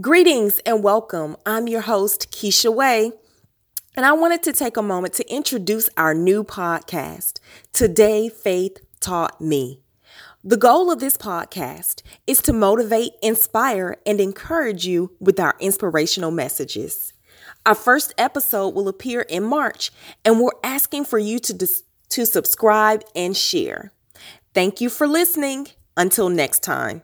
Greetings and welcome. I'm your host, Keisha Way, and I wanted to take a moment to introduce our new podcast, Today Faith Taught Me. The goal of this podcast is to motivate, inspire, and encourage you with our inspirational messages. Our first episode will appear in March, and we're asking for you to, dis- to subscribe and share. Thank you for listening. Until next time.